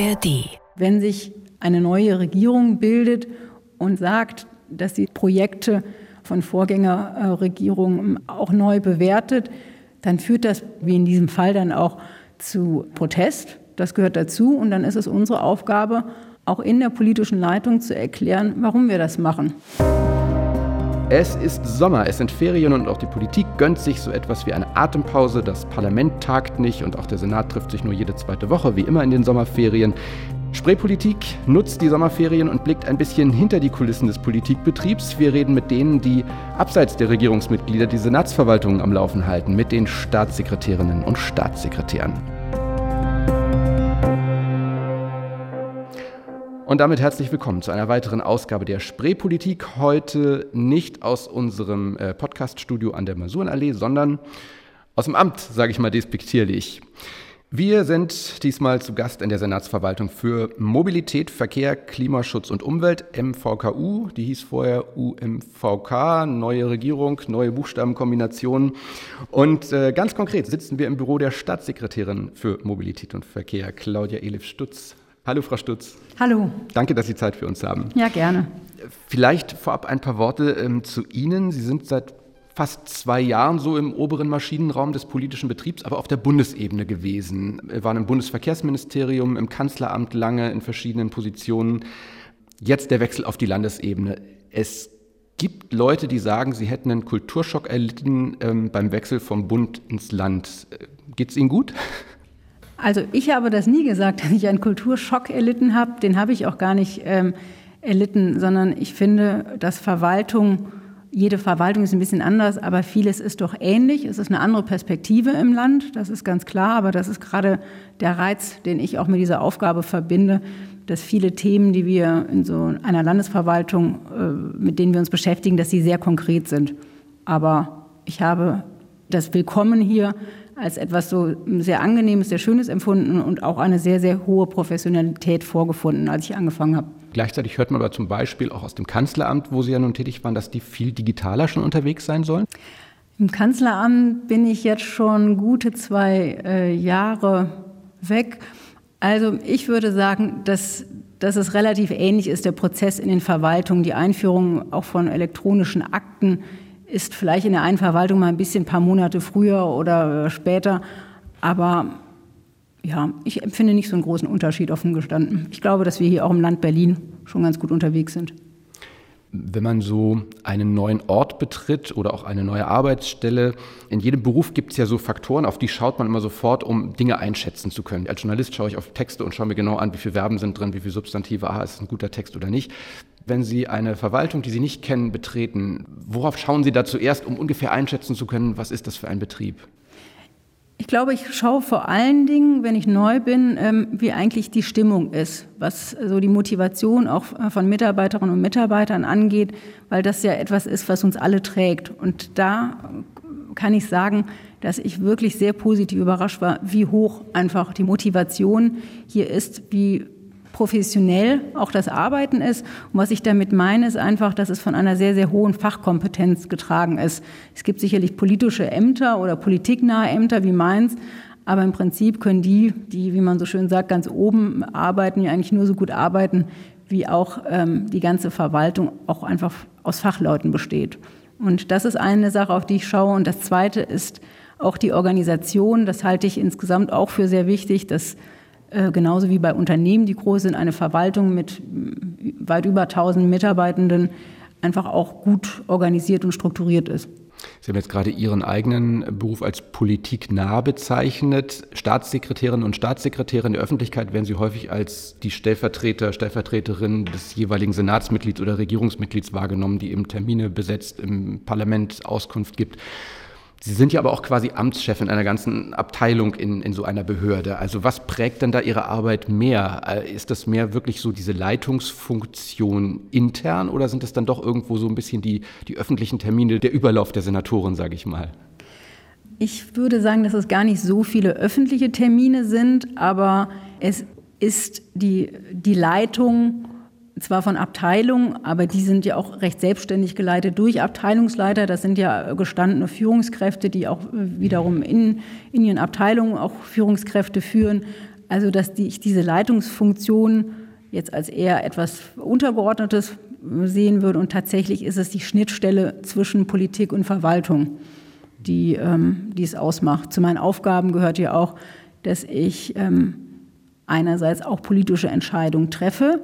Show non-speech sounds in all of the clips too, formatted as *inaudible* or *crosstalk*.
ARD. Wenn sich eine neue Regierung bildet und sagt, dass sie Projekte von Vorgängerregierungen auch neu bewertet, dann führt das, wie in diesem Fall, dann auch zu Protest. Das gehört dazu. Und dann ist es unsere Aufgabe, auch in der politischen Leitung zu erklären, warum wir das machen. Es ist Sommer, es sind Ferien und auch die Politik gönnt sich so etwas wie eine Atempause. Das Parlament tagt nicht und auch der Senat trifft sich nur jede zweite Woche, wie immer in den Sommerferien. Spreepolitik nutzt die Sommerferien und blickt ein bisschen hinter die Kulissen des Politikbetriebs. Wir reden mit denen, die abseits der Regierungsmitglieder die Senatsverwaltungen am Laufen halten, mit den Staatssekretärinnen und Staatssekretären. Und damit herzlich willkommen zu einer weiteren Ausgabe der Spreepolitik. Heute nicht aus unserem äh, Podcaststudio an der Masurenallee, sondern aus dem Amt, sage ich mal despektierlich. Wir sind diesmal zu Gast in der Senatsverwaltung für Mobilität, Verkehr, Klimaschutz und Umwelt, MVKU. Die hieß vorher UMVK, neue Regierung, neue Buchstabenkombinationen. Und äh, ganz konkret sitzen wir im Büro der Staatssekretärin für Mobilität und Verkehr, Claudia Elif Stutz. Hallo, Frau Stutz. Hallo. Danke, dass Sie Zeit für uns haben. Ja, gerne. Vielleicht vorab ein paar Worte ähm, zu Ihnen. Sie sind seit fast zwei Jahren so im oberen Maschinenraum des politischen Betriebs, aber auf der Bundesebene gewesen. Wir waren im Bundesverkehrsministerium, im Kanzleramt lange in verschiedenen Positionen. Jetzt der Wechsel auf die Landesebene. Es gibt Leute, die sagen, sie hätten einen Kulturschock erlitten ähm, beim Wechsel vom Bund ins Land. Äh, Geht es Ihnen gut? Also ich habe das nie gesagt, dass ich einen Kulturschock erlitten habe. Den habe ich auch gar nicht ähm, erlitten, sondern ich finde, dass Verwaltung, jede Verwaltung ist ein bisschen anders, aber vieles ist doch ähnlich. Es ist eine andere Perspektive im Land, das ist ganz klar, aber das ist gerade der Reiz, den ich auch mit dieser Aufgabe verbinde, dass viele Themen, die wir in so einer Landesverwaltung, äh, mit denen wir uns beschäftigen, dass sie sehr konkret sind. Aber ich habe das Willkommen hier als etwas so sehr Angenehmes, sehr Schönes empfunden und auch eine sehr, sehr hohe Professionalität vorgefunden, als ich angefangen habe. Gleichzeitig hört man aber zum Beispiel auch aus dem Kanzleramt, wo Sie ja nun tätig waren, dass die viel digitaler schon unterwegs sein sollen. Im Kanzleramt bin ich jetzt schon gute zwei äh, Jahre weg. Also ich würde sagen, dass, dass es relativ ähnlich ist, der Prozess in den Verwaltungen, die Einführung auch von elektronischen Akten ist vielleicht in der einen Verwaltung mal ein bisschen ein paar Monate früher oder äh, später. Aber ja, ich empfinde nicht so einen großen Unterschied offen gestanden. Ich glaube, dass wir hier auch im Land Berlin schon ganz gut unterwegs sind. Wenn man so einen neuen Ort betritt oder auch eine neue Arbeitsstelle, in jedem Beruf gibt es ja so Faktoren, auf die schaut man immer sofort, um Dinge einschätzen zu können. Als Journalist schaue ich auf Texte und schaue mir genau an, wie viele Verben sind drin, wie viele Substantive, ah, ist es ein guter Text oder nicht. Wenn Sie eine Verwaltung, die Sie nicht kennen, betreten, worauf schauen Sie da zuerst, um ungefähr einschätzen zu können, was ist das für ein Betrieb? Ich glaube, ich schaue vor allen Dingen, wenn ich neu bin, ähm, wie eigentlich die Stimmung ist, was so die Motivation auch von Mitarbeiterinnen und Mitarbeitern angeht, weil das ja etwas ist, was uns alle trägt. Und da kann ich sagen, dass ich wirklich sehr positiv überrascht war, wie hoch einfach die Motivation hier ist, wie professionell auch das Arbeiten ist. Und was ich damit meine, ist einfach, dass es von einer sehr, sehr hohen Fachkompetenz getragen ist. Es gibt sicherlich politische Ämter oder politiknahe Ämter wie meins, aber im Prinzip können die, die, wie man so schön sagt, ganz oben arbeiten, ja eigentlich nur so gut arbeiten, wie auch ähm, die ganze Verwaltung auch einfach aus Fachleuten besteht. Und das ist eine Sache, auf die ich schaue. Und das Zweite ist auch die Organisation. Das halte ich insgesamt auch für sehr wichtig, dass äh, genauso wie bei Unternehmen, die groß sind, eine Verwaltung mit weit über 1000 Mitarbeitenden einfach auch gut organisiert und strukturiert ist. Sie haben jetzt gerade Ihren eigenen Beruf als politiknah bezeichnet. Staatssekretärinnen und Staatssekretäre in der Öffentlichkeit werden Sie häufig als die Stellvertreter, Stellvertreterin des jeweiligen Senatsmitglieds oder Regierungsmitglieds wahrgenommen, die eben Termine besetzt, im Parlament Auskunft gibt. Sie sind ja aber auch quasi Amtschefin einer ganzen Abteilung in, in so einer Behörde. Also was prägt denn da Ihre Arbeit mehr? Äh, ist das mehr wirklich so diese Leitungsfunktion intern oder sind das dann doch irgendwo so ein bisschen die, die öffentlichen Termine, der Überlauf der Senatoren, sage ich mal? Ich würde sagen, dass es gar nicht so viele öffentliche Termine sind, aber es ist die, die Leitung zwar von Abteilungen, aber die sind ja auch recht selbstständig geleitet durch Abteilungsleiter. Das sind ja gestandene Führungskräfte, die auch wiederum in, in ihren Abteilungen auch Führungskräfte führen. Also, dass die, ich diese Leitungsfunktion jetzt als eher etwas Untergeordnetes sehen würde. Und tatsächlich ist es die Schnittstelle zwischen Politik und Verwaltung, die, ähm, die es ausmacht. Zu meinen Aufgaben gehört ja auch, dass ich ähm, einerseits auch politische Entscheidungen treffe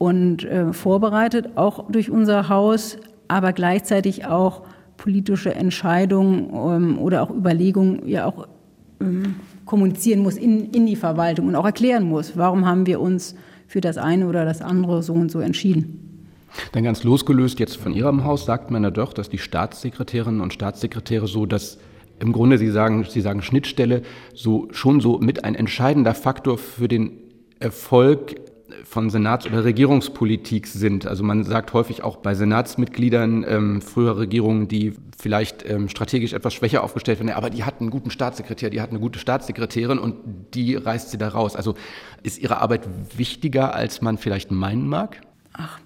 und äh, vorbereitet, auch durch unser Haus, aber gleichzeitig auch politische Entscheidungen ähm, oder auch Überlegungen ja auch ähm, kommunizieren muss in, in die Verwaltung und auch erklären muss, warum haben wir uns für das eine oder das andere so und so entschieden. Dann ganz losgelöst jetzt von Ihrem Haus sagt man ja doch, dass die Staatssekretärinnen und Staatssekretäre so dass im Grunde, Sie sagen, Sie sagen Schnittstelle, so schon so mit ein entscheidender Faktor für den Erfolg von Senats- oder Regierungspolitik sind. Also man sagt häufig auch bei Senatsmitgliedern ähm, früher Regierungen, die vielleicht ähm, strategisch etwas schwächer aufgestellt werden, aber die hatten einen guten Staatssekretär, die hatten eine gute Staatssekretärin und die reißt sie da raus. Also ist ihre Arbeit wichtiger, als man vielleicht meinen mag? Ach,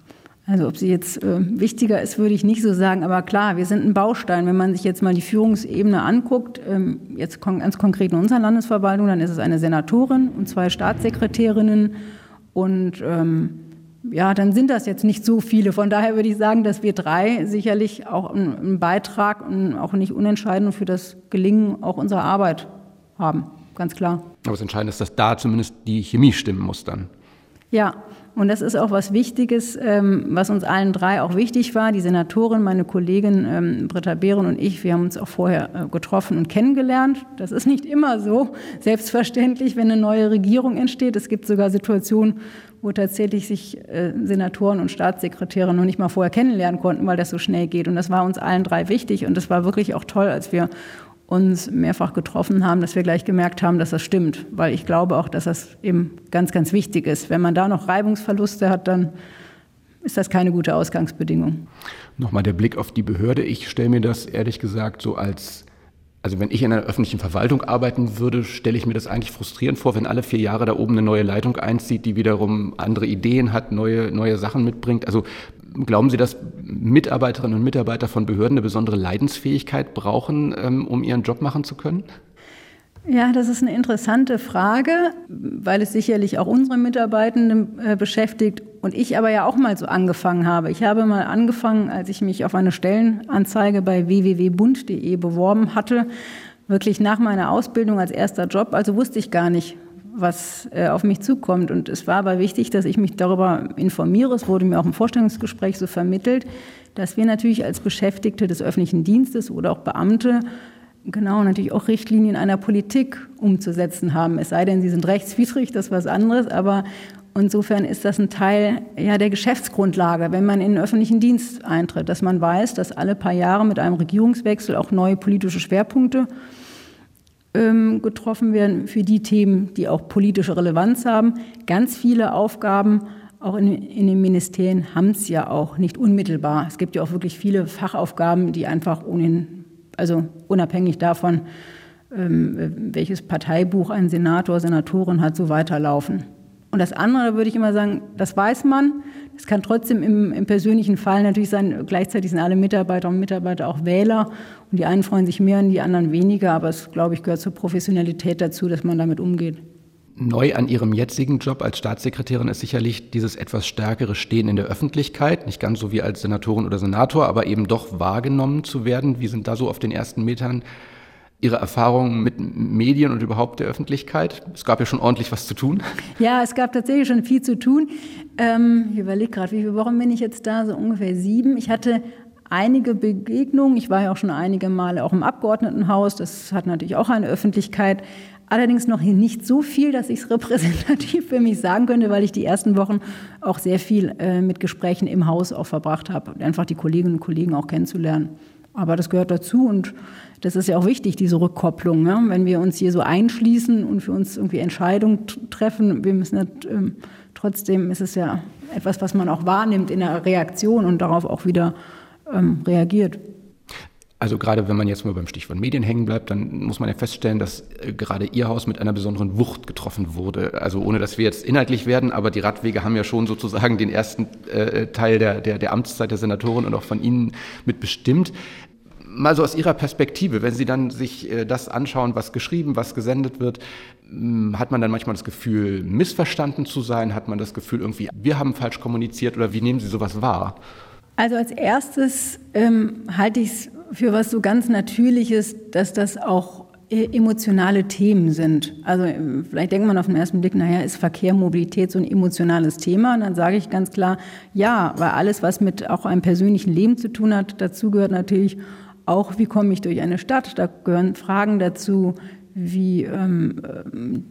also ob sie jetzt äh, wichtiger ist, würde ich nicht so sagen. Aber klar, wir sind ein Baustein. Wenn man sich jetzt mal die Führungsebene anguckt, ähm, jetzt kon ganz konkret in unserer Landesverwaltung, dann ist es eine Senatorin und zwei Staatssekretärinnen und ähm, ja, dann sind das jetzt nicht so viele. Von daher würde ich sagen, dass wir drei sicherlich auch einen Beitrag und auch nicht unentscheidend für das Gelingen auch unserer Arbeit haben. Ganz klar. Aber das Entscheidende ist, dass da zumindest die Chemie stimmen muss dann. Ja, und das ist auch was Wichtiges, ähm, was uns allen drei auch wichtig war. Die Senatorin, meine Kollegin ähm, Britta Behren und ich, wir haben uns auch vorher äh, getroffen und kennengelernt. Das ist nicht immer so selbstverständlich, wenn eine neue Regierung entsteht. Es gibt sogar Situationen, wo tatsächlich sich äh, Senatoren und Staatssekretäre noch nicht mal vorher kennenlernen konnten, weil das so schnell geht. Und das war uns allen drei wichtig. Und das war wirklich auch toll, als wir uns mehrfach getroffen haben, dass wir gleich gemerkt haben, dass das stimmt. Weil ich glaube auch, dass das eben ganz, ganz wichtig ist. Wenn man da noch Reibungsverluste hat, dann ist das keine gute Ausgangsbedingung. Nochmal der Blick auf die Behörde. Ich stelle mir das ehrlich gesagt so als, also wenn ich in einer öffentlichen Verwaltung arbeiten würde, stelle ich mir das eigentlich frustrierend vor, wenn alle vier Jahre da oben eine neue Leitung einzieht, die wiederum andere Ideen hat, neue, neue Sachen mitbringt. Also Glauben Sie, dass Mitarbeiterinnen und Mitarbeiter von Behörden eine besondere Leidensfähigkeit brauchen, ähm, um ihren Job machen zu können? Ja, das ist eine interessante Frage, weil es sicherlich auch unsere Mitarbeitenden äh, beschäftigt und ich aber ja auch mal so angefangen habe. Ich habe mal angefangen, als ich mich auf eine Stellenanzeige bei www.bund.de beworben hatte, wirklich nach meiner Ausbildung als erster Job. Also wusste ich gar nicht, was äh, auf mich zukommt. Und es war aber wichtig, dass ich mich darüber informiere. Es wurde mir auch im Vorstellungsgespräch so vermittelt, dass wir natürlich als Beschäftigte des öffentlichen Dienstes oder auch Beamte genau natürlich auch Richtlinien einer Politik umzusetzen haben. Es sei denn, sie sind rechtswidrig, das ist was anderes, aber insofern ist das ein Teil ja, der Geschäftsgrundlage, wenn man in den öffentlichen Dienst eintritt, dass man weiß, dass alle paar Jahre mit einem Regierungswechsel auch neue politische Schwerpunkte ähm, getroffen werden für die Themen, die auch politische Relevanz haben. Ganz viele Aufgaben, auch in, in den Ministerien, haben es ja auch nicht unmittelbar. Es gibt ja auch wirklich viele Fachaufgaben, die einfach ohnehin, also unabhängig davon, ähm, welches Parteibuch ein Senator, Senatorin hat, so weiterlaufen. Und das andere, würde ich immer sagen, das weiß man. Es kann trotzdem im, im, persönlichen Fall natürlich sein, gleichzeitig sind alle Mitarbeiter und Mitarbeiter auch Wähler. Und die einen freuen sich mehr und die anderen weniger. Aber es, glaube ich, gehört zur Professionalität dazu, dass man damit umgeht. Neu an Ihrem jetzigen Job als Staatssekretärin ist sicherlich dieses etwas stärkere Stehen in der Öffentlichkeit, nicht ganz so wie als Senatorin oder Senator, aber eben doch wahrgenommen zu werden. Wie sind da so auf den ersten Metern Ihre Erfahrungen mit Medien und überhaupt der Öffentlichkeit? Es gab ja schon ordentlich was zu tun. Ja, es gab tatsächlich schon viel zu tun. Ähm, ich überlege gerade, wie viele Wochen bin ich jetzt da? So ungefähr sieben. Ich hatte einige Begegnungen. Ich war ja auch schon einige Male auch im Abgeordnetenhaus. Das hat natürlich auch eine Öffentlichkeit. Allerdings noch nicht so viel, dass ich es *laughs* repräsentativ für mich sagen könnte, weil ich die ersten Wochen auch sehr viel äh, mit Gesprächen im Haus auch verbracht habe, einfach die Kolleginnen und Kollegen auch kennenzulernen. Aber das gehört dazu und das ist ja auch wichtig, diese Rückkopplung. Ne? Wenn wir uns hier so einschließen und für uns irgendwie Entscheidungen treffen, wir müssen nicht, ähm, trotzdem ist es ja etwas, was man auch wahrnimmt in der Reaktion und darauf auch wieder ähm, reagiert. Also gerade wenn man jetzt mal beim Stichwort Medien hängen bleibt, dann muss man ja feststellen, dass äh, gerade Ihr Haus mit einer besonderen Wucht getroffen wurde. Also ohne dass wir jetzt inhaltlich werden, aber die Radwege haben ja schon sozusagen den ersten äh, Teil der, der, der Amtszeit der Senatoren und auch von Ihnen mitbestimmt Mal so aus Ihrer Perspektive, wenn Sie dann sich äh, das anschauen, was geschrieben, was gesendet wird, hm, hat man dann manchmal das Gefühl, missverstanden zu sein? Hat man das Gefühl, irgendwie, wir haben falsch kommuniziert oder wie nehmen Sie sowas wahr? Also als erstes ähm, halte ich es für was so ganz Natürliches, dass das auch äh, emotionale Themen sind. Also vielleicht denkt man auf den ersten Blick, naja, ist Verkehr, Mobilität so ein emotionales Thema? Und dann sage ich ganz klar, ja, weil alles, was mit auch einem persönlichen Leben zu tun hat, dazu gehört natürlich auch, wie komme ich durch eine Stadt? Da gehören Fragen dazu, wie ähm,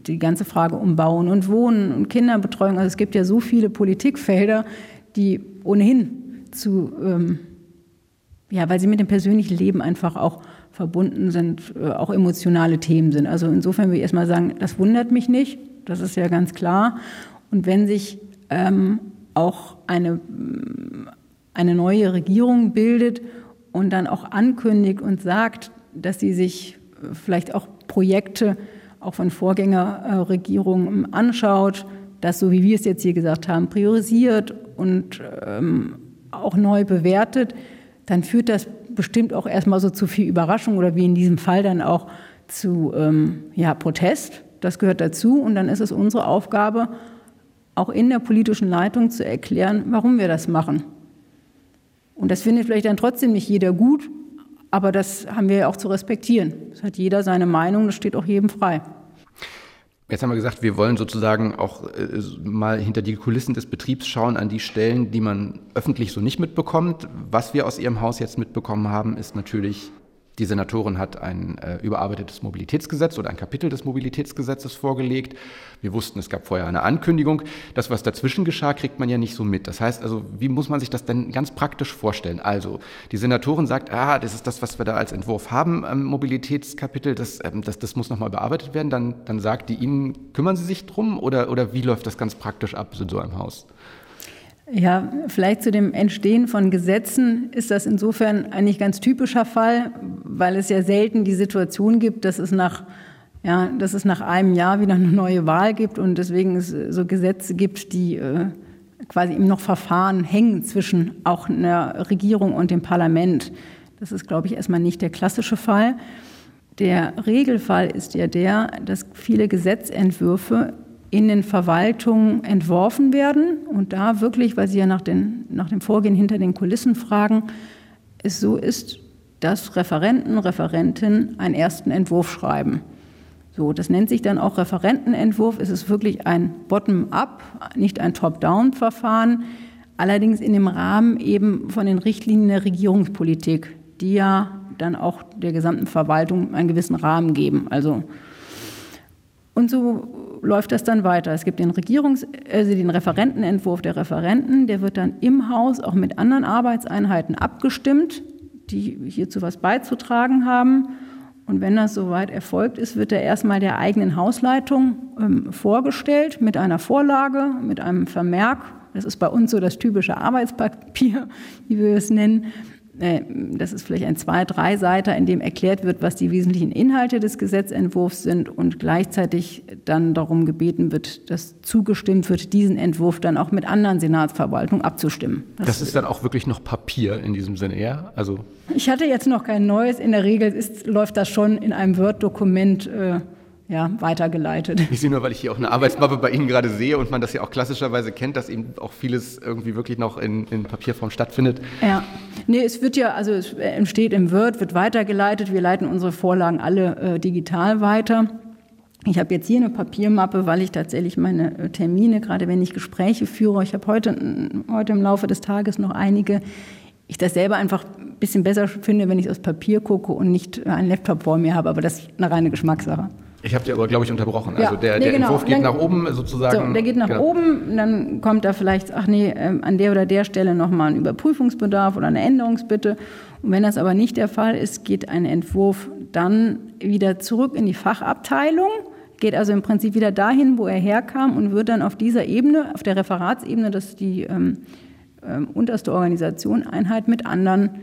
die ganze Frage um Bauen und Wohnen und Kinderbetreuung. Also es gibt ja so viele Politikfelder, die ohnehin zu, ähm, ja, weil sie mit dem persönlichen Leben einfach auch verbunden sind, äh, auch emotionale Themen sind. Also insofern würde ich erstmal sagen, das wundert mich nicht, das ist ja ganz klar. Und wenn sich ähm, auch eine, eine neue Regierung bildet und dann auch ankündigt und sagt, dass sie sich vielleicht auch Projekte auch von Vorgängerregierungen anschaut, das, so wie wir es jetzt hier gesagt haben, priorisiert und ähm, auch neu bewertet, dann führt das bestimmt auch erstmal so zu viel Überraschung oder wie in diesem Fall dann auch zu ähm, ja, Protest. Das gehört dazu und dann ist es unsere Aufgabe, auch in der politischen Leitung zu erklären, warum wir das machen. Und das findet vielleicht dann trotzdem nicht jeder gut, aber das haben wir ja auch zu respektieren. Es hat jeder seine Meinung, das steht auch jedem frei. Jetzt haben wir gesagt, wir wollen sozusagen auch äh, mal hinter die Kulissen des Betriebs schauen, an die Stellen, die man öffentlich so nicht mitbekommt. Was wir aus Ihrem Haus jetzt mitbekommen haben, ist natürlich die Senatorin hat ein äh, überarbeitetes Mobilitätsgesetz oder ein Kapitel des Mobilitätsgesetzes vorgelegt. Wir wussten, es gab vorher eine Ankündigung. Das, was dazwischen geschah, kriegt man ja nicht so mit. Das heißt also, wie muss man sich das denn ganz praktisch vorstellen? Also, die Senatorin sagt, ah, das ist das, was wir da als Entwurf haben, ähm, Mobilitätskapitel, das, ähm, das, das muss nochmal bearbeitet werden. Dann, dann sagt die Ihnen, kümmern Sie sich drum oder, oder wie läuft das ganz praktisch ab in so einem Haus? Ja, vielleicht zu dem Entstehen von Gesetzen ist das insofern eigentlich ganz typischer Fall, weil es ja selten die Situation gibt, dass es nach ja, dass es nach einem Jahr wieder eine neue Wahl gibt und deswegen es so Gesetze gibt, die äh, quasi eben noch Verfahren hängen zwischen auch einer Regierung und dem Parlament. Das ist, glaube ich, erstmal nicht der klassische Fall. Der Regelfall ist ja der, dass viele Gesetzentwürfe in den Verwaltungen entworfen werden und da wirklich, weil Sie ja nach, den, nach dem Vorgehen hinter den Kulissen fragen, es so ist, dass Referenten, Referentinnen einen ersten Entwurf schreiben. So, das nennt sich dann auch Referentenentwurf. Es ist wirklich ein Bottom-up, nicht ein Top-down-Verfahren, allerdings in dem Rahmen eben von den Richtlinien der Regierungspolitik, die ja dann auch der gesamten Verwaltung einen gewissen Rahmen geben. Also und so läuft das dann weiter. Es gibt den Regierungs-, also den Referentenentwurf der Referenten, der wird dann im Haus auch mit anderen Arbeitseinheiten abgestimmt, die hierzu was beizutragen haben. Und wenn das soweit erfolgt ist, wird er erstmal der eigenen Hausleitung ähm, vorgestellt mit einer Vorlage, mit einem Vermerk. Das ist bei uns so das typische Arbeitspapier, *laughs* wie wir es nennen. Äh, das ist vielleicht ein zwei, drei Seiter, in dem erklärt wird, was die wesentlichen Inhalte des Gesetzentwurfs sind und gleichzeitig dann darum gebeten wird, dass zugestimmt wird, diesen Entwurf dann auch mit anderen Senatsverwaltungen abzustimmen. Das, das ist dann auch wirklich noch Papier in diesem Sinne, ja? Also ich hatte jetzt noch kein neues. In der Regel ist, läuft das schon in einem Word-Dokument. Äh, ja, weitergeleitet. Ich sehe nur, weil ich hier auch eine Arbeitsmappe bei Ihnen gerade sehe und man das ja auch klassischerweise kennt, dass eben auch vieles irgendwie wirklich noch in, in Papierform stattfindet. Ja, nee, es wird ja, also es entsteht im Word, wird weitergeleitet. Wir leiten unsere Vorlagen alle äh, digital weiter. Ich habe jetzt hier eine Papiermappe, weil ich tatsächlich meine äh, Termine, gerade wenn ich Gespräche führe, ich habe heute, heute im Laufe des Tages noch einige, ich das selber einfach ein bisschen besser finde, wenn ich aus Papier gucke und nicht einen Laptop vor mir habe, aber das ist eine reine Geschmackssache. Ich habe dir aber, glaube ich, unterbrochen. Ja, also der, nee, der genau. Entwurf geht dann, nach oben sozusagen. So, der geht nach genau. oben, dann kommt da vielleicht, ach nee, ähm, an der oder der Stelle nochmal ein Überprüfungsbedarf oder eine Änderungsbitte. Und wenn das aber nicht der Fall ist, geht ein Entwurf dann wieder zurück in die Fachabteilung, geht also im Prinzip wieder dahin, wo er herkam und wird dann auf dieser Ebene, auf der Referatsebene, das ist die ähm, ähm, unterste Organisation, Einheit mit anderen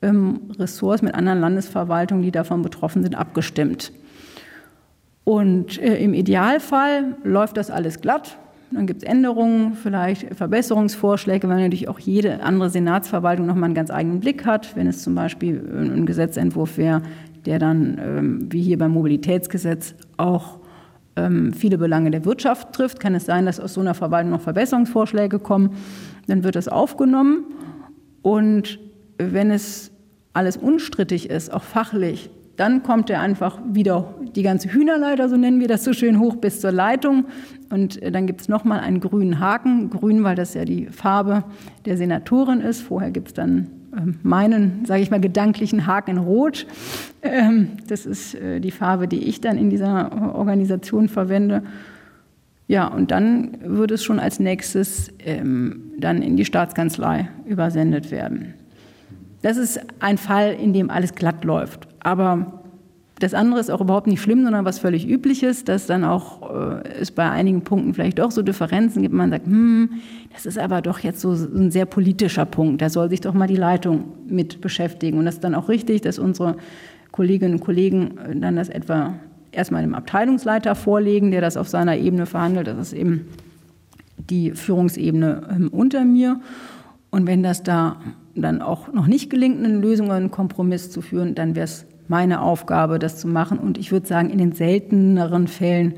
ähm, Ressorts, mit anderen Landesverwaltungen, die davon betroffen sind, abgestimmt. Und äh, im Idealfall läuft das alles glatt. dann gibt es Änderungen, vielleicht Verbesserungsvorschläge, weil natürlich auch jede andere Senatsverwaltung nochmal einen ganz eigenen Blick hat. Wenn es zum Beispiel ein Gesetzentwurf wäre, der dann, ähm, wie hier beim Mobilitätsgesetz, auch ähm, viele Belange der Wirtschaft trifft, kann es sein, dass aus so einer Verwaltung noch Verbesserungsvorschläge kommen. Dann wird das aufgenommen. Und wenn es alles unstrittig ist, auch fachlich, dann kommt er einfach wieder die ganze Hühnerleiter, so nennen wir das so schön, hoch bis zur Leitung. Und äh, dann gibt es nochmal einen grünen Haken. Grün, weil das ja die Farbe der Senatorin ist. Vorher gibt es dann ähm, meinen, sage ich mal, gedanklichen Haken in Rot. Ähm, das ist äh, die Farbe, die ich dann in dieser Organisation verwende. Ja, und dann würde es schon als nächstes ähm, dann in die Staatskanzlei übersendet werden. Das ist ein Fall, in dem alles glatt läuft. Aber das andere ist auch überhaupt nicht schlimm, sondern was völlig übliches, dass dann auch äh, es bei einigen Punkten vielleicht doch so Differenzen gibt. Man sagt, hm, das ist aber doch jetzt so ein sehr politischer Punkt. Da soll sich doch mal die Leitung mit beschäftigen. Und das ist dann auch richtig, dass unsere Kolleginnen und Kollegen äh, dann das etwa erstmal dem Abteilungsleiter vorlegen, der das auf seiner Ebene verhandelt. Das ist eben die Führungsebene ähm, unter mir. Und wenn das da dann auch noch nicht gelingt, eine Lösung, einen Kompromiss zu führen, dann wäre es meine Aufgabe, das zu machen. Und ich würde sagen, in den selteneren Fällen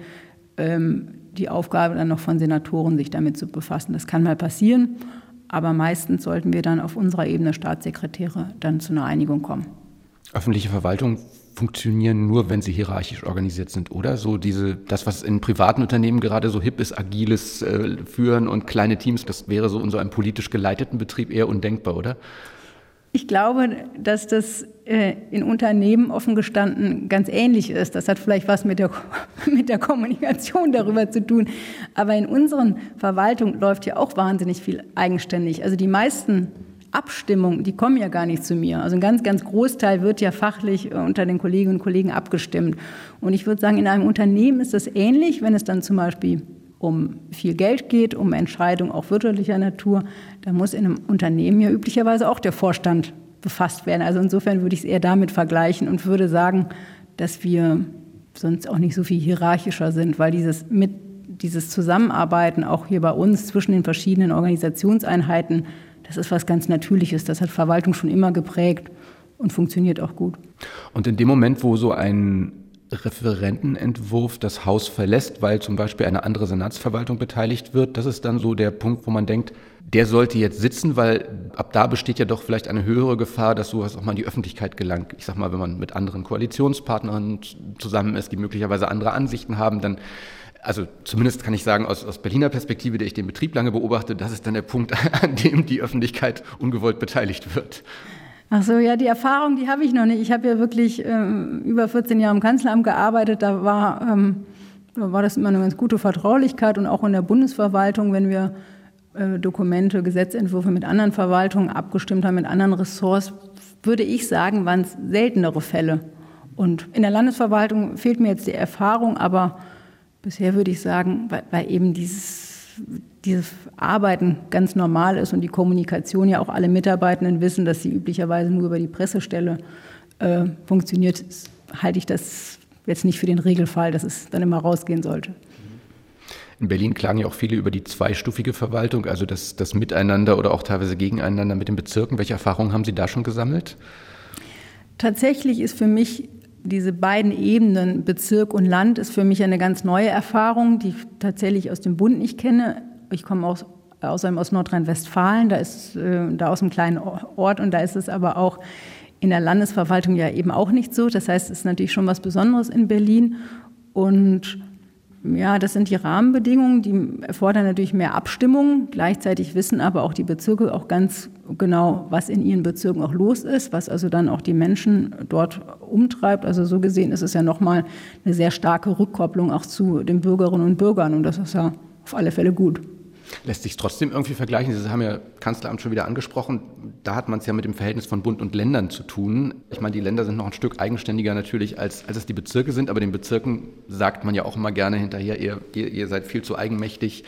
ähm, die Aufgabe dann noch von Senatoren, sich damit zu befassen. Das kann mal passieren, aber meistens sollten wir dann auf unserer Ebene Staatssekretäre dann zu einer Einigung kommen. Öffentliche Verwaltung funktionieren nur, wenn sie hierarchisch organisiert sind, oder? So diese, das, was in privaten Unternehmen gerade so hip ist, agiles äh, Führen und kleine Teams, das wäre so in so einem politisch geleiteten Betrieb eher undenkbar, oder? Ich glaube, dass das äh, in Unternehmen offen gestanden ganz ähnlich ist. Das hat vielleicht was mit der, *laughs* mit der Kommunikation darüber zu tun. Aber in unseren Verwaltungen läuft ja auch wahnsinnig viel eigenständig. Also die meisten Abstimmungen, die kommen ja gar nicht zu mir. Also ein ganz, ganz Großteil wird ja fachlich äh, unter den Kolleginnen und Kollegen abgestimmt. Und ich würde sagen, in einem Unternehmen ist das ähnlich, wenn es dann zum Beispiel um viel Geld geht, um Entscheidungen auch wirtschaftlicher Natur, da muss in einem Unternehmen ja üblicherweise auch der Vorstand befasst werden. Also insofern würde ich es eher damit vergleichen und würde sagen, dass wir sonst auch nicht so viel hierarchischer sind, weil dieses mit dieses Zusammenarbeiten auch hier bei uns zwischen den verschiedenen Organisationseinheiten, das ist was ganz Natürliches. Das hat Verwaltung schon immer geprägt und funktioniert auch gut. Und in dem Moment, wo so ein Referentenentwurf das Haus verlässt, weil zum Beispiel eine andere Senatsverwaltung beteiligt wird. Das ist dann so der Punkt, wo man denkt, der sollte jetzt sitzen, weil ab da besteht ja doch vielleicht eine höhere Gefahr, dass sowas auch mal in die Öffentlichkeit gelangt. Ich sag mal, wenn man mit anderen Koalitionspartnern zusammen ist, die möglicherweise andere Ansichten haben, dann also zumindest kann ich sagen, aus, aus Berliner Perspektive, der ich den Betrieb lange beobachte, das ist dann der Punkt, *laughs* an dem die Öffentlichkeit ungewollt beteiligt wird. Ach so, ja, die Erfahrung, die habe ich noch nicht. Ich habe ja wirklich ähm, über 14 Jahre im Kanzleramt gearbeitet. Da war, ähm, da war das immer eine ganz gute Vertraulichkeit und auch in der Bundesverwaltung, wenn wir äh, Dokumente, Gesetzentwürfe mit anderen Verwaltungen abgestimmt haben, mit anderen Ressorts, würde ich sagen, waren es seltenere Fälle. Und in der Landesverwaltung fehlt mir jetzt die Erfahrung, aber bisher würde ich sagen, weil, weil eben dieses dieses Arbeiten ganz normal ist und die Kommunikation ja auch alle Mitarbeitenden wissen, dass sie üblicherweise nur über die Pressestelle äh, funktioniert, halte ich das jetzt nicht für den Regelfall, dass es dann immer rausgehen sollte. In Berlin klagen ja auch viele über die zweistufige Verwaltung, also das, das Miteinander oder auch teilweise Gegeneinander mit den Bezirken. Welche Erfahrungen haben Sie da schon gesammelt? Tatsächlich ist für mich diese beiden Ebenen, Bezirk und Land, ist für mich eine ganz neue Erfahrung, die ich tatsächlich aus dem Bund nicht kenne. Ich komme aus, außerdem aus Nordrhein-Westfalen, da ist äh, da aus einem kleinen Ort und da ist es aber auch in der Landesverwaltung ja eben auch nicht so. Das heißt, es ist natürlich schon was Besonderes in Berlin und ja, das sind die Rahmenbedingungen, die erfordern natürlich mehr Abstimmung. Gleichzeitig wissen aber auch die Bezirke auch ganz genau, was in ihren Bezirken auch los ist, was also dann auch die Menschen dort umtreibt. Also so gesehen ist es ja nochmal eine sehr starke Rückkopplung auch zu den Bürgerinnen und Bürgern und das ist ja auf alle Fälle gut. Lässt sich trotzdem irgendwie vergleichen? Sie haben ja Kanzleramt schon wieder angesprochen. Da hat man es ja mit dem Verhältnis von Bund und Ländern zu tun. Ich meine, die Länder sind noch ein Stück eigenständiger natürlich, als, als es die Bezirke sind. Aber den Bezirken sagt man ja auch immer gerne hinterher, ihr, ihr, ihr seid viel zu eigenmächtig.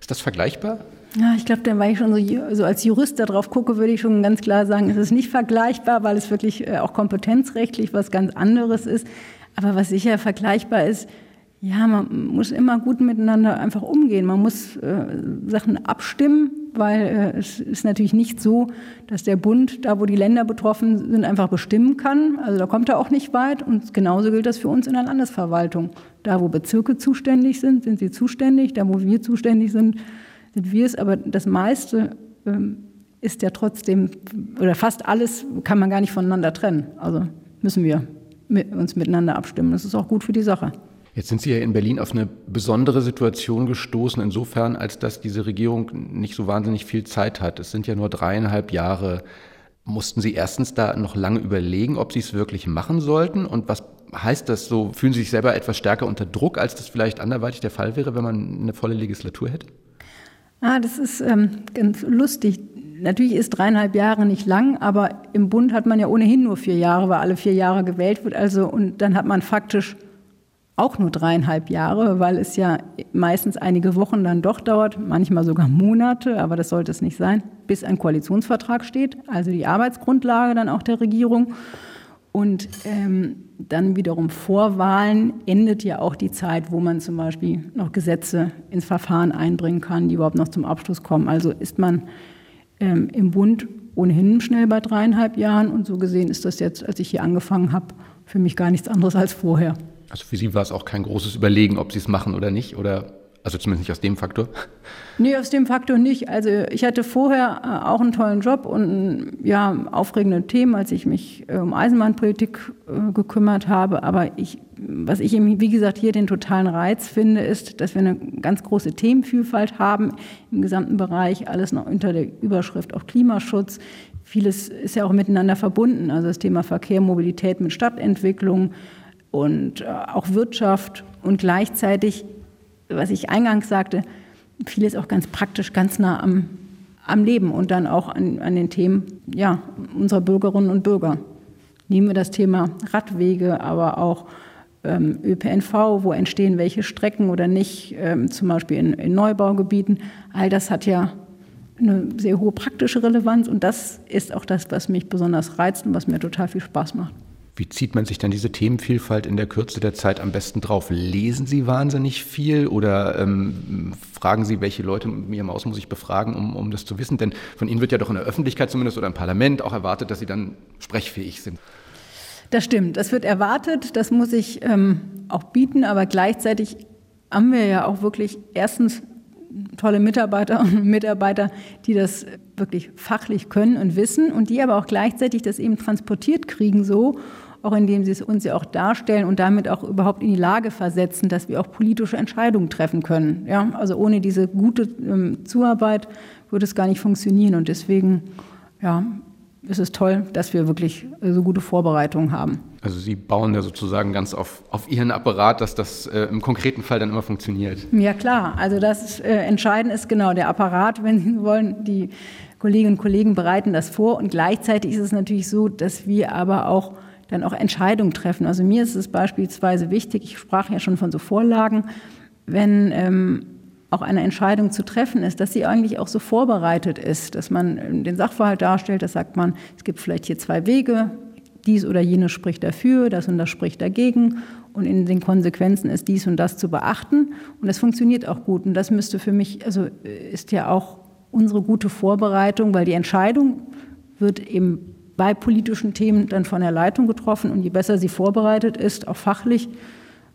Ist das vergleichbar? Ja, ich glaube, weil ich schon so, so, als Jurist darauf gucke, würde ich schon ganz klar sagen, es ist nicht vergleichbar, weil es wirklich äh, auch kompetenzrechtlich was ganz anderes ist. Aber was sicher vergleichbar ist, Ja, man muss immer gut miteinander einfach umgehen. Man muss äh, Sachen abstimmen, weil äh, es ist natürlich nicht so, dass der Bund, da wo die Länder betroffen sind, einfach bestimmen kann. Also da kommt er auch nicht weit. Und genauso gilt das für uns in der Landesverwaltung. Da wo Bezirke zuständig sind, sind sie zuständig. Da wo wir zuständig sind, sind wir es. Aber das meiste ähm, ist ja trotzdem, oder fast alles kann man gar nicht voneinander trennen. Also müssen wir mit uns miteinander abstimmen. Das ist auch gut für die Sache. Jetzt sind Sie ja in Berlin auf eine besondere Situation gestoßen, insofern, als dass diese Regierung nicht so wahnsinnig viel Zeit hat. Es sind ja nur dreieinhalb Jahre. Mussten Sie erstens da noch lange überlegen, ob Sie es wirklich machen sollten? Und was heißt das so? Fühlen Sie sich selber etwas stärker unter Druck, als das vielleicht anderweitig der Fall wäre, wenn man eine volle Legislatur hätte? Ah, das ist ähm, ganz lustig. Natürlich ist dreieinhalb Jahre nicht lang, aber im Bund hat man ja ohnehin nur vier Jahre, weil alle vier Jahre gewählt wird. Also und dann hat man faktisch auch nur dreieinhalb Jahre, weil es ja meistens einige Wochen dann doch dauert, manchmal sogar Monate, aber das sollte es nicht sein, bis ein Koalitionsvertrag steht, also die Arbeitsgrundlage dann auch der Regierung. Und ähm, dann wiederum vor Wahlen endet ja auch die Zeit, wo man zum Beispiel noch Gesetze ins Verfahren einbringen kann, die überhaupt noch zum Abschluss kommen. Also ist man ähm, im Bund ohnehin schnell bei dreieinhalb Jahren und so gesehen ist das jetzt, als ich hier angefangen habe, für mich gar nichts anderes als vorher. Also für Sie war es auch kein großes Überlegen, ob Sie es machen oder nicht, oder also zumindest nicht aus dem Faktor? Nee, aus dem Faktor nicht. Also ich hatte vorher äh, auch einen tollen Job und ja, aufregende Themen, als ich mich äh, um Eisenbahnpolitik äh, gekümmert habe. Aber ich, was ich eben, wie gesagt, hier den totalen Reiz finde, ist, dass wir eine ganz große Themenvielfalt haben im gesamten Bereich, alles noch unter der Überschrift auf Klimaschutz. Vieles ist ja auch miteinander verbunden, also das Thema Verkehr, Mobilität mit Stadtentwicklung, und äh, auch Wirtschaft und gleichzeitig, was ich eingangs sagte, vieles auch ganz praktisch, ganz nah am, am Leben und dann auch an, an den Themen ja, unserer Bürgerinnen und Bürger. Nehmen wir das Thema Radwege, aber auch ähm, ÖPNV, wo entstehen welche Strecken oder nicht, ähm, zum Beispiel in, in Neubaugebieten. All das hat ja eine sehr hohe praktische Relevanz und das ist auch das, was mich besonders reizt und was mir total viel Spaß macht. Wie zieht man sich dann diese Themenvielfalt in der Kürze der Zeit am besten drauf? Lesen Sie wahnsinnig viel oder ähm, fragen Sie, welche Leute in Ihrem Haus muss ich befragen, um, um das zu wissen? Denn von Ihnen wird ja doch in der Öffentlichkeit zumindest oder im Parlament auch erwartet, dass Sie dann sprechfähig sind. Das stimmt, das wird erwartet, das muss ich ähm, auch bieten, aber gleichzeitig haben wir ja auch wirklich erstens tolle Mitarbeiter und Mitarbeiter, die das wirklich fachlich können und wissen und die aber auch gleichzeitig das eben transportiert kriegen so auch indem sie es uns ja auch darstellen und damit auch überhaupt in die Lage versetzen, dass wir auch politische Entscheidungen treffen können. Ja, also ohne diese gute ähm, Zuarbeit würde es gar nicht funktionieren und deswegen ja, ist es toll, dass wir wirklich so gute Vorbereitungen haben. Also Sie bauen ja sozusagen ganz auf, auf Ihren Apparat, dass das äh, im konkreten Fall dann immer funktioniert. Ja klar, also das äh, Entscheidende ist genau der Apparat, *laughs* wenn Sie wollen, die Kolleginnen und Kollegen bereiten das vor und gleichzeitig ist es natürlich so, dass wir aber auch dann auch Entscheidungen treffen. Also mir ist es beispielsweise wichtig, ich sprach ja schon von so Vorlagen, wenn ähm, auch eine Entscheidung zu treffen ist, dass sie eigentlich auch so vorbereitet ist, dass man den Sachverhalt darstellt, das sagt man, es gibt vielleicht hier zwei Wege, dies oder jenes spricht dafür, das und das spricht dagegen. Und in den Konsequenzen ist dies und das zu beachten. Und das funktioniert auch gut. Und das müsste für mich, also ist ja auch unsere gute Vorbereitung, weil die Entscheidung wird eben bei politischen Themen dann von der Leitung getroffen. Und je besser sie vorbereitet ist, auch fachlich,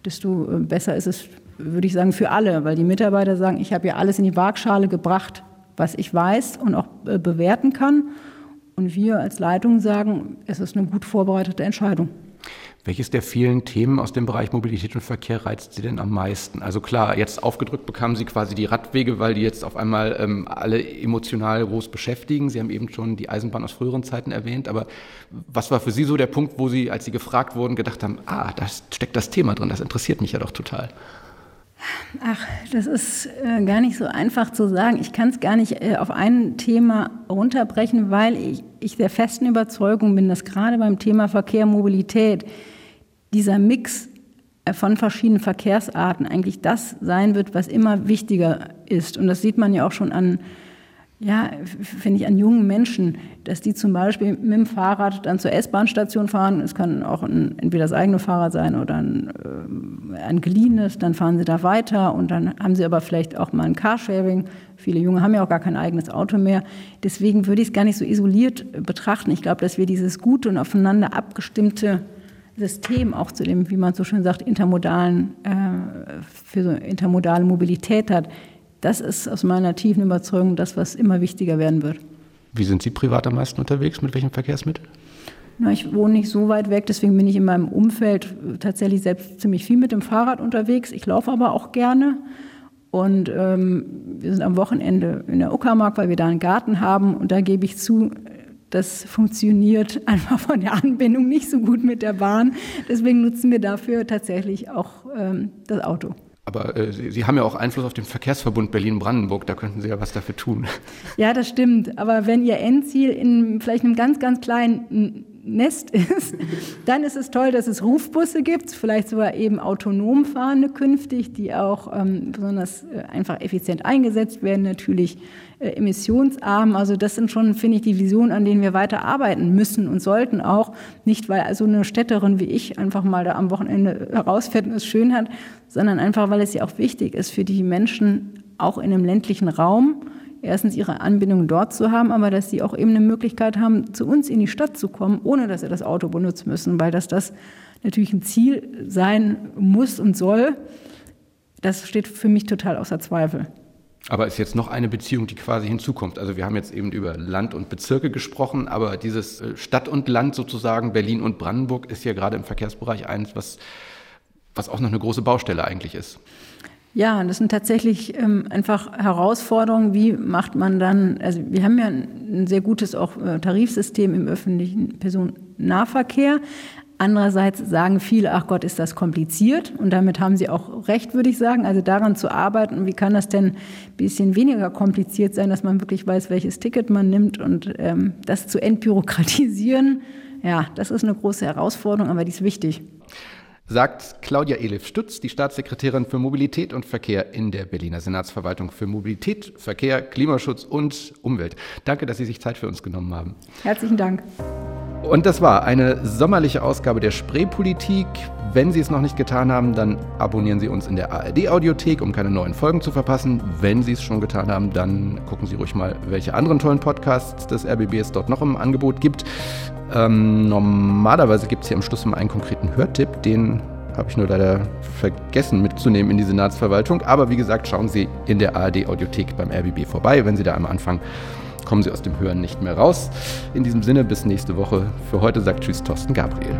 desto äh, besser ist es, würde ich sagen, für alle, weil die Mitarbeiter sagen, ich habe ja alles in die Waagschale gebracht, was ich weiß und auch äh, bewerten kann. Und wir als Leitung sagen, es ist eine gut vorbereitete Entscheidung. Welches der vielen Themen aus dem Bereich Mobilität und Verkehr reizt Sie denn am meisten? Also klar, jetzt aufgedrückt bekamen Sie quasi die Radwege, weil die jetzt auf einmal ähm, alle emotional groß beschäftigen. Sie haben eben schon die Eisenbahn aus früheren Zeiten erwähnt. Aber was war für Sie so der Punkt, wo Sie, als Sie gefragt wurden, gedacht haben, ah, da steckt das Thema drin, das interessiert mich ja doch total? Ach, das ist äh, gar nicht so einfach zu sagen. Ich kann es gar nicht äh, auf ein Thema runterbrechen, weil ich, ich der festen Überzeugung bin, dass gerade beim Thema Verkehr, Mobilität, dieser Mix äh, von verschiedenen Verkehrsarten eigentlich das sein wird, was immer wichtiger ist. Und das sieht man ja auch schon an Ja, finde ich an jungen Menschen, dass die zum Beispiel mit dem Fahrrad dann zur S-Bahn-Station fahren. Es kann auch ein, entweder das eigene Fahrrad sein oder ein, äh, ein geliehenes. Dann fahren sie da weiter und dann haben sie aber vielleicht auch mal ein Carsharing. Viele Junge haben ja auch gar kein eigenes Auto mehr. Deswegen würde ich es gar nicht so isoliert betrachten. Ich glaube, dass wir dieses gute und aufeinander abgestimmte System auch zu dem, wie man so schön sagt, intermodalen, äh, für so intermodale Mobilität hat das ist aus meiner tiefen Überzeugung das, was immer wichtiger werden wird. Wie sind Sie privat am meisten unterwegs? Mit welchem Verkehrsmittel? Na, ich wohne nicht so weit weg, deswegen bin ich in meinem Umfeld tatsächlich selbst ziemlich viel mit dem Fahrrad unterwegs. Ich laufe aber auch gerne. Und ähm, wir sind am Wochenende in der Uckermark, weil wir da einen Garten haben. Und da gebe ich zu, das funktioniert *laughs* einfach von der Anbindung nicht so gut mit der Bahn. Deswegen nutzen wir dafür tatsächlich auch ähm, das Auto. Aber äh, Sie, Sie, haben ja auch Einfluss auf den Verkehrsverbund Berlin-Brandenburg, da könnten Sie ja was dafür tun. Ja, das stimmt. Aber wenn Ihr Endziel in vielleicht einem ganz, ganz kleinen Nest ist, dann ist es toll, dass es Rufbusse gibt, vielleicht sogar eben autonom fahrende künftig, die auch ähm, besonders äh, einfach effizient eingesetzt werden, natürlich äh, emissionsarm. Also das sind schon, finde ich, die Visionen, an denen wir weiter arbeiten müssen und sollten auch. Nicht, weil also eine Städterin wie ich einfach mal da am Wochenende herausfährt und es schön hat, sondern einfach, weil es ja auch wichtig ist für die Menschen, auch in einem ländlichen Raum, erstens ihre Anbindung dort zu haben, aber dass sie auch eben eine Möglichkeit haben, zu uns in die Stadt zu kommen, ohne dass sie das Auto benutzen müssen, weil das das natürlich ein Ziel sein muss und soll. Das steht für mich total außer Zweifel. Aber ist jetzt noch eine Beziehung, die quasi hinzukommt. Also wir haben jetzt eben über Land und Bezirke gesprochen, aber dieses äh, Stadt und Land sozusagen, Berlin und Brandenburg, ist ja gerade im Verkehrsbereich eins, was, was auch noch eine große Baustelle eigentlich ist. Ja, das sind tatsächlich ähm, einfach Herausforderungen. Wie macht man dann, also wir haben ja ein sehr gutes auch äh, Tarifsystem im öffentlichen Personennahverkehr. Andererseits sagen viele, ach Gott, ist das kompliziert. Und damit haben sie auch recht, würde ich sagen. Also daran zu arbeiten, wie kann das denn ein bisschen weniger kompliziert sein, dass man wirklich weiß, welches Ticket man nimmt und ähm, das zu entbürokratisieren. Ja, das ist eine große Herausforderung, aber die ist wichtig sagt Claudia Elif Stutz, die Staatssekretärin für Mobilität und Verkehr in der Berliner Senatsverwaltung für Mobilität, Verkehr, Klimaschutz und Umwelt. Danke, dass Sie sich Zeit für uns genommen haben. Herzlichen Dank. Und das war eine sommerliche Ausgabe der Spreepolitik. Wenn Sie es noch nicht getan haben, dann abonnieren Sie uns in der ARD-Audiothek, um keine neuen Folgen zu verpassen. Wenn Sie es schon getan haben, dann gucken Sie ruhig mal, welche anderen tollen Podcasts des RBB es dort noch im Angebot gibt. Ähm, normalerweise gibt es hier am Schluss immer einen konkreten Hörtipp, den habe ich nur leider vergessen mitzunehmen in die Senatsverwaltung. Aber wie gesagt, schauen Sie in der ARD-Audiothek beim RBB vorbei. Wenn Sie da am Anfang kommen Sie aus dem Hören nicht mehr raus. In diesem Sinne, bis nächste Woche. Für heute sagt Tschüss, Thorsten Gabriel.